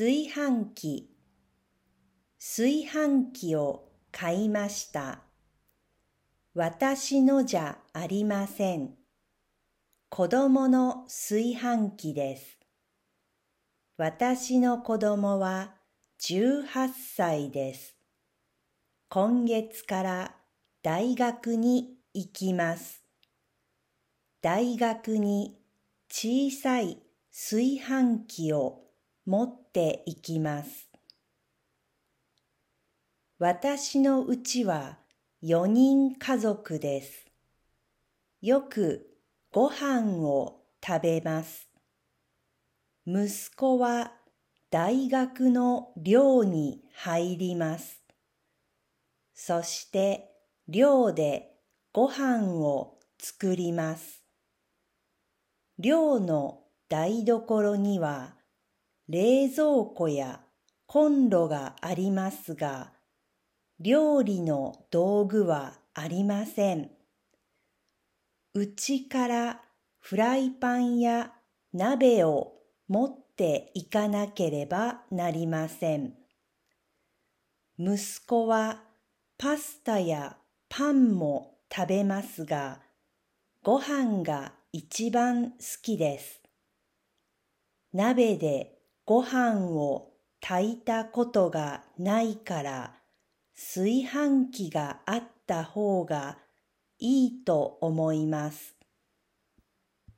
炊飯器炊飯器を買いました。私のじゃありません。子供の炊飯器です。私の子供は18歳です。今月から大学に行きます。大学に小さい炊飯器を持って行きます。私のうちは4人家族です。よくご飯を食べます。息子は大学の寮に入ります。そして寮でご飯を作ります。寮の台所には冷蔵庫やコンロがありますが、料理の道具はありません。うちからフライパンや鍋を持っていかなければなりません。息子はパスタやパンも食べますが、ご飯が一番好きです。鍋でご飯を炊いたことがないから、炊飯器があった方がいいと思います。